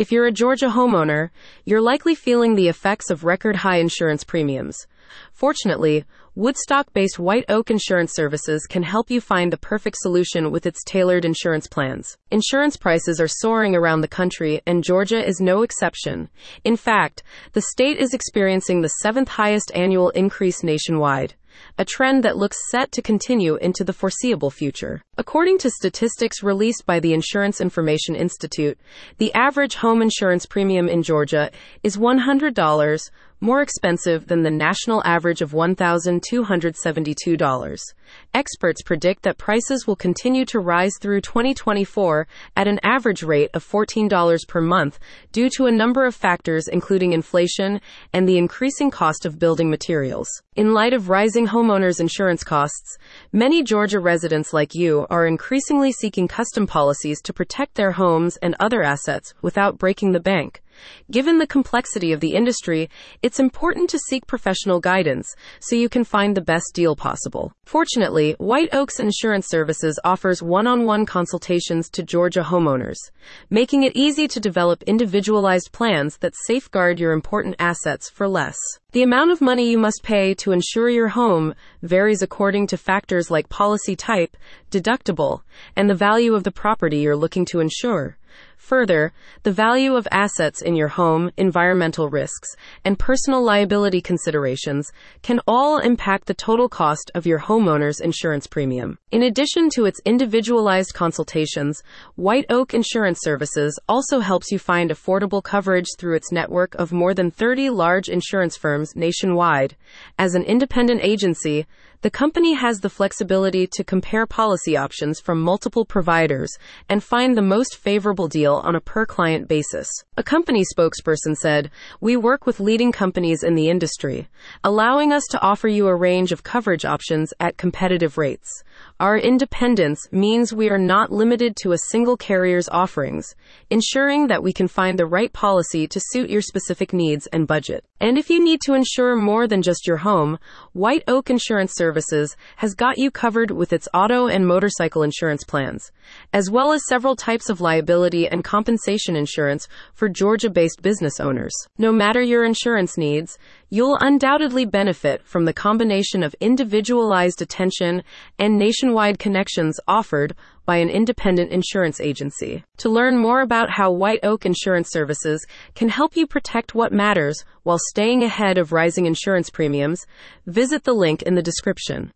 If you're a Georgia homeowner, you're likely feeling the effects of record high insurance premiums. Fortunately, Woodstock based White Oak Insurance Services can help you find the perfect solution with its tailored insurance plans. Insurance prices are soaring around the country, and Georgia is no exception. In fact, the state is experiencing the seventh highest annual increase nationwide a trend that looks set to continue into the foreseeable future. According to statistics released by the Insurance Information Institute, the average home insurance premium in Georgia is $100 more expensive than the national average of $1,272. Experts predict that prices will continue to rise through 2024 at an average rate of $14 per month due to a number of factors, including inflation and the increasing cost of building materials. In light of rising homeowners' insurance costs, many Georgia residents like you are increasingly seeking custom policies to protect their homes and other assets without breaking the bank. Given the complexity of the industry, it's important to seek professional guidance so you can find the best deal possible. Fortunately, White Oaks Insurance Services offers one on one consultations to Georgia homeowners, making it easy to develop individualized plans that safeguard your important assets for less. The amount of money you must pay to insure your home varies according to factors like policy type, deductible, and the value of the property you're looking to insure. Further, the value of assets in your home, environmental risks, and personal liability considerations can all impact the total cost of your homeowner's insurance premium. In addition to its individualized consultations, White Oak Insurance Services also helps you find affordable coverage through its network of more than 30 large insurance firms nationwide. As an independent agency, the company has the flexibility to compare policy options from multiple providers and find the most favorable deal on a per client basis. A company spokesperson said, We work with leading companies in the industry, allowing us to offer you a range of coverage options at competitive rates. Our independence means we are not limited to a single carrier's offerings, ensuring that we can find the right policy to suit your specific needs and budget. And if you need to insure more than just your home, White Oak Insurance Services has got you covered with its auto and motorcycle insurance plans, as well as several types of liability and compensation insurance for Georgia based business owners. No matter your insurance needs, you'll undoubtedly benefit from the combination of individualized attention and nationwide connections offered by an independent insurance agency. To learn more about how White Oak Insurance Services can help you protect what matters while staying ahead of rising insurance premiums, visit the link in the description.